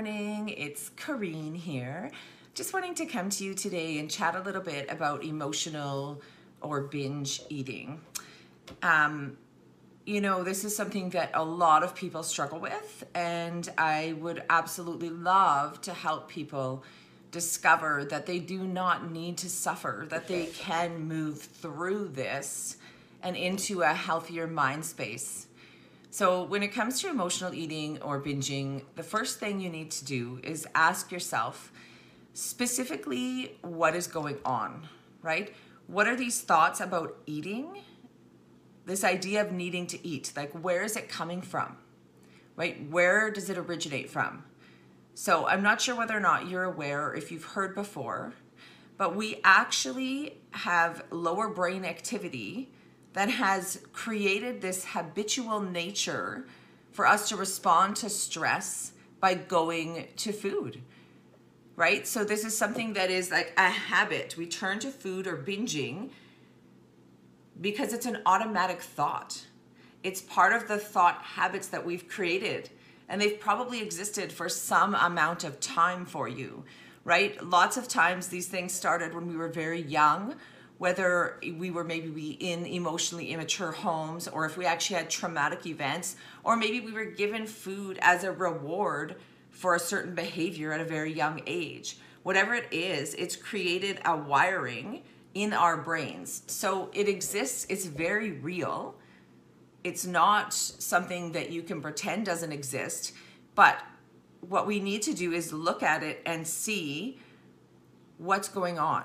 morning. It's Corrine here. Just wanting to come to you today and chat a little bit about emotional or binge eating. Um, you know, this is something that a lot of people struggle with, and I would absolutely love to help people discover that they do not need to suffer, that they can move through this and into a healthier mind space. So, when it comes to emotional eating or binging, the first thing you need to do is ask yourself specifically what is going on, right? What are these thoughts about eating? This idea of needing to eat, like where is it coming from? Right? Where does it originate from? So, I'm not sure whether or not you're aware or if you've heard before, but we actually have lower brain activity that has created this habitual nature for us to respond to stress by going to food. Right? So, this is something that is like a habit. We turn to food or binging because it's an automatic thought. It's part of the thought habits that we've created, and they've probably existed for some amount of time for you, right? Lots of times these things started when we were very young whether we were maybe in emotionally immature homes or if we actually had traumatic events or maybe we were given food as a reward for a certain behavior at a very young age. Whatever it is it's created a wiring in our brains. So it exists it's very real. It's not something that you can pretend doesn't exist but what we need to do is look at it and see what's going on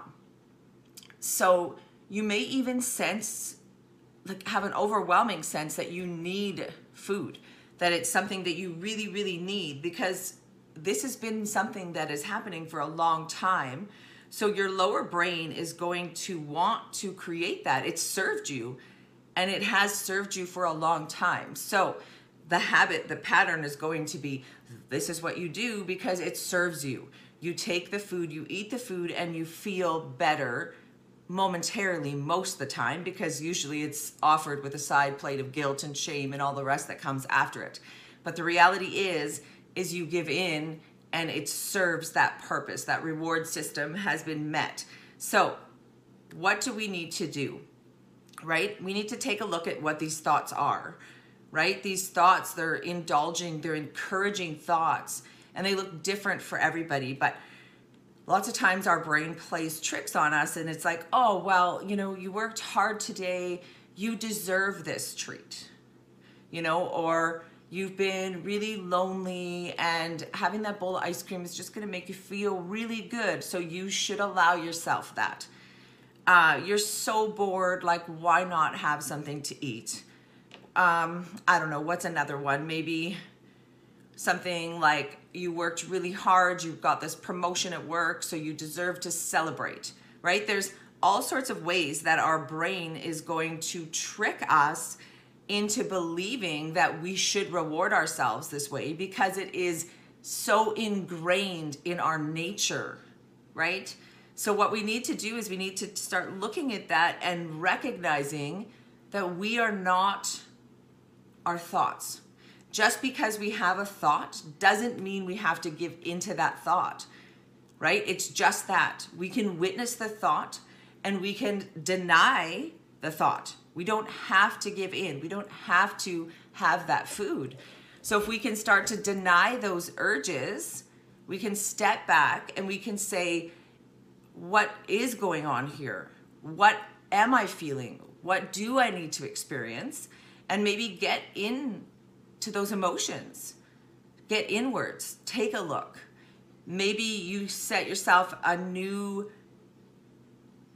so you may even sense, like, have an overwhelming sense that you need food, that it's something that you really, really need because this has been something that is happening for a long time. So your lower brain is going to want to create that. It's served you and it has served you for a long time. So the habit, the pattern is going to be this is what you do because it serves you. You take the food, you eat the food, and you feel better momentarily most of the time because usually it's offered with a side plate of guilt and shame and all the rest that comes after it. But the reality is is you give in and it serves that purpose. That reward system has been met. So, what do we need to do? Right? We need to take a look at what these thoughts are. Right? These thoughts, they're indulging, they're encouraging thoughts, and they look different for everybody, but lots of times our brain plays tricks on us and it's like, oh, well, you know, you worked hard today, you deserve this treat, you know, or you've been really lonely and having that bowl of ice cream is just going to make you feel really good. So you should allow yourself that. Uh, you're so bored, like, why not have something to eat? Um, I don't know, what's another one? Maybe something like you worked really hard, you got this promotion at work, so you deserve to celebrate, right? There's all sorts of ways that our brain is going to trick us into believing that we should reward ourselves this way because it is so ingrained in our nature, right? So, what we need to do is we need to start looking at that and recognizing that we are not our thoughts just because we have a thought doesn't mean we have to give into that thought, right? It's just that. We can witness the thought and we can deny the thought. We don't have to give in. We don't have to have that food. So if we can start to deny those urges, we can step back and we can say, what is going on here? What am I feeling? What do I need to experience? And maybe get in to those emotions. Get inwards, take a look. Maybe you set yourself a new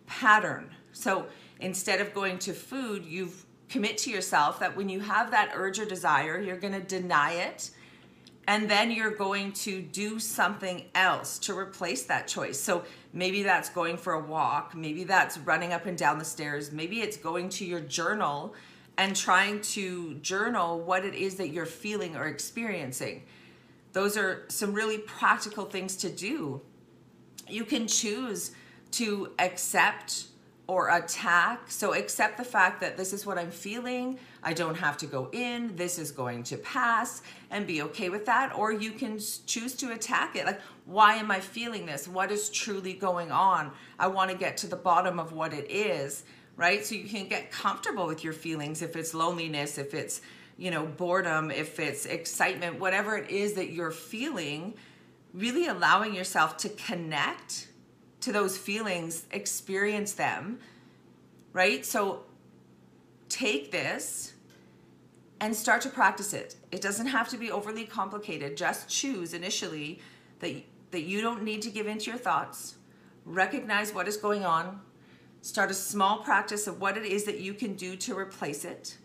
pattern. So instead of going to food, you commit to yourself that when you have that urge or desire, you're going to deny it. And then you're going to do something else to replace that choice. So maybe that's going for a walk. Maybe that's running up and down the stairs. Maybe it's going to your journal and trying to journal what it is that you're feeling or experiencing. Those are some really practical things to do. You can choose to accept or attack. So accept the fact that this is what I'm feeling. I don't have to go in. This is going to pass and be okay with that. Or you can choose to attack it. Like, why am I feeling this? What is truly going on? I want to get to the bottom of what it is, right? So you can get comfortable with your feelings if it's loneliness, if it's, you know, boredom, if it's excitement, whatever it is that you're feeling, really allowing yourself to connect to those feelings, experience them, right? So take this and start to practice it. It doesn't have to be overly complicated. Just choose initially that that you don't need to give in to your thoughts. Recognize what is going on. Start a small practice of what it is that you can do to replace it.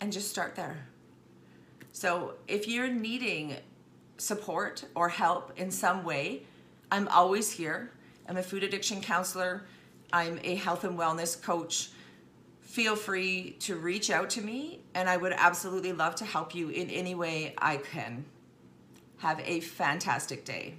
And just start there. So, if you're needing support or help in some way, I'm always here. I'm a food addiction counselor. I'm a health and wellness coach. Feel free to reach out to me, and I would absolutely love to help you in any way I can. Have a fantastic day.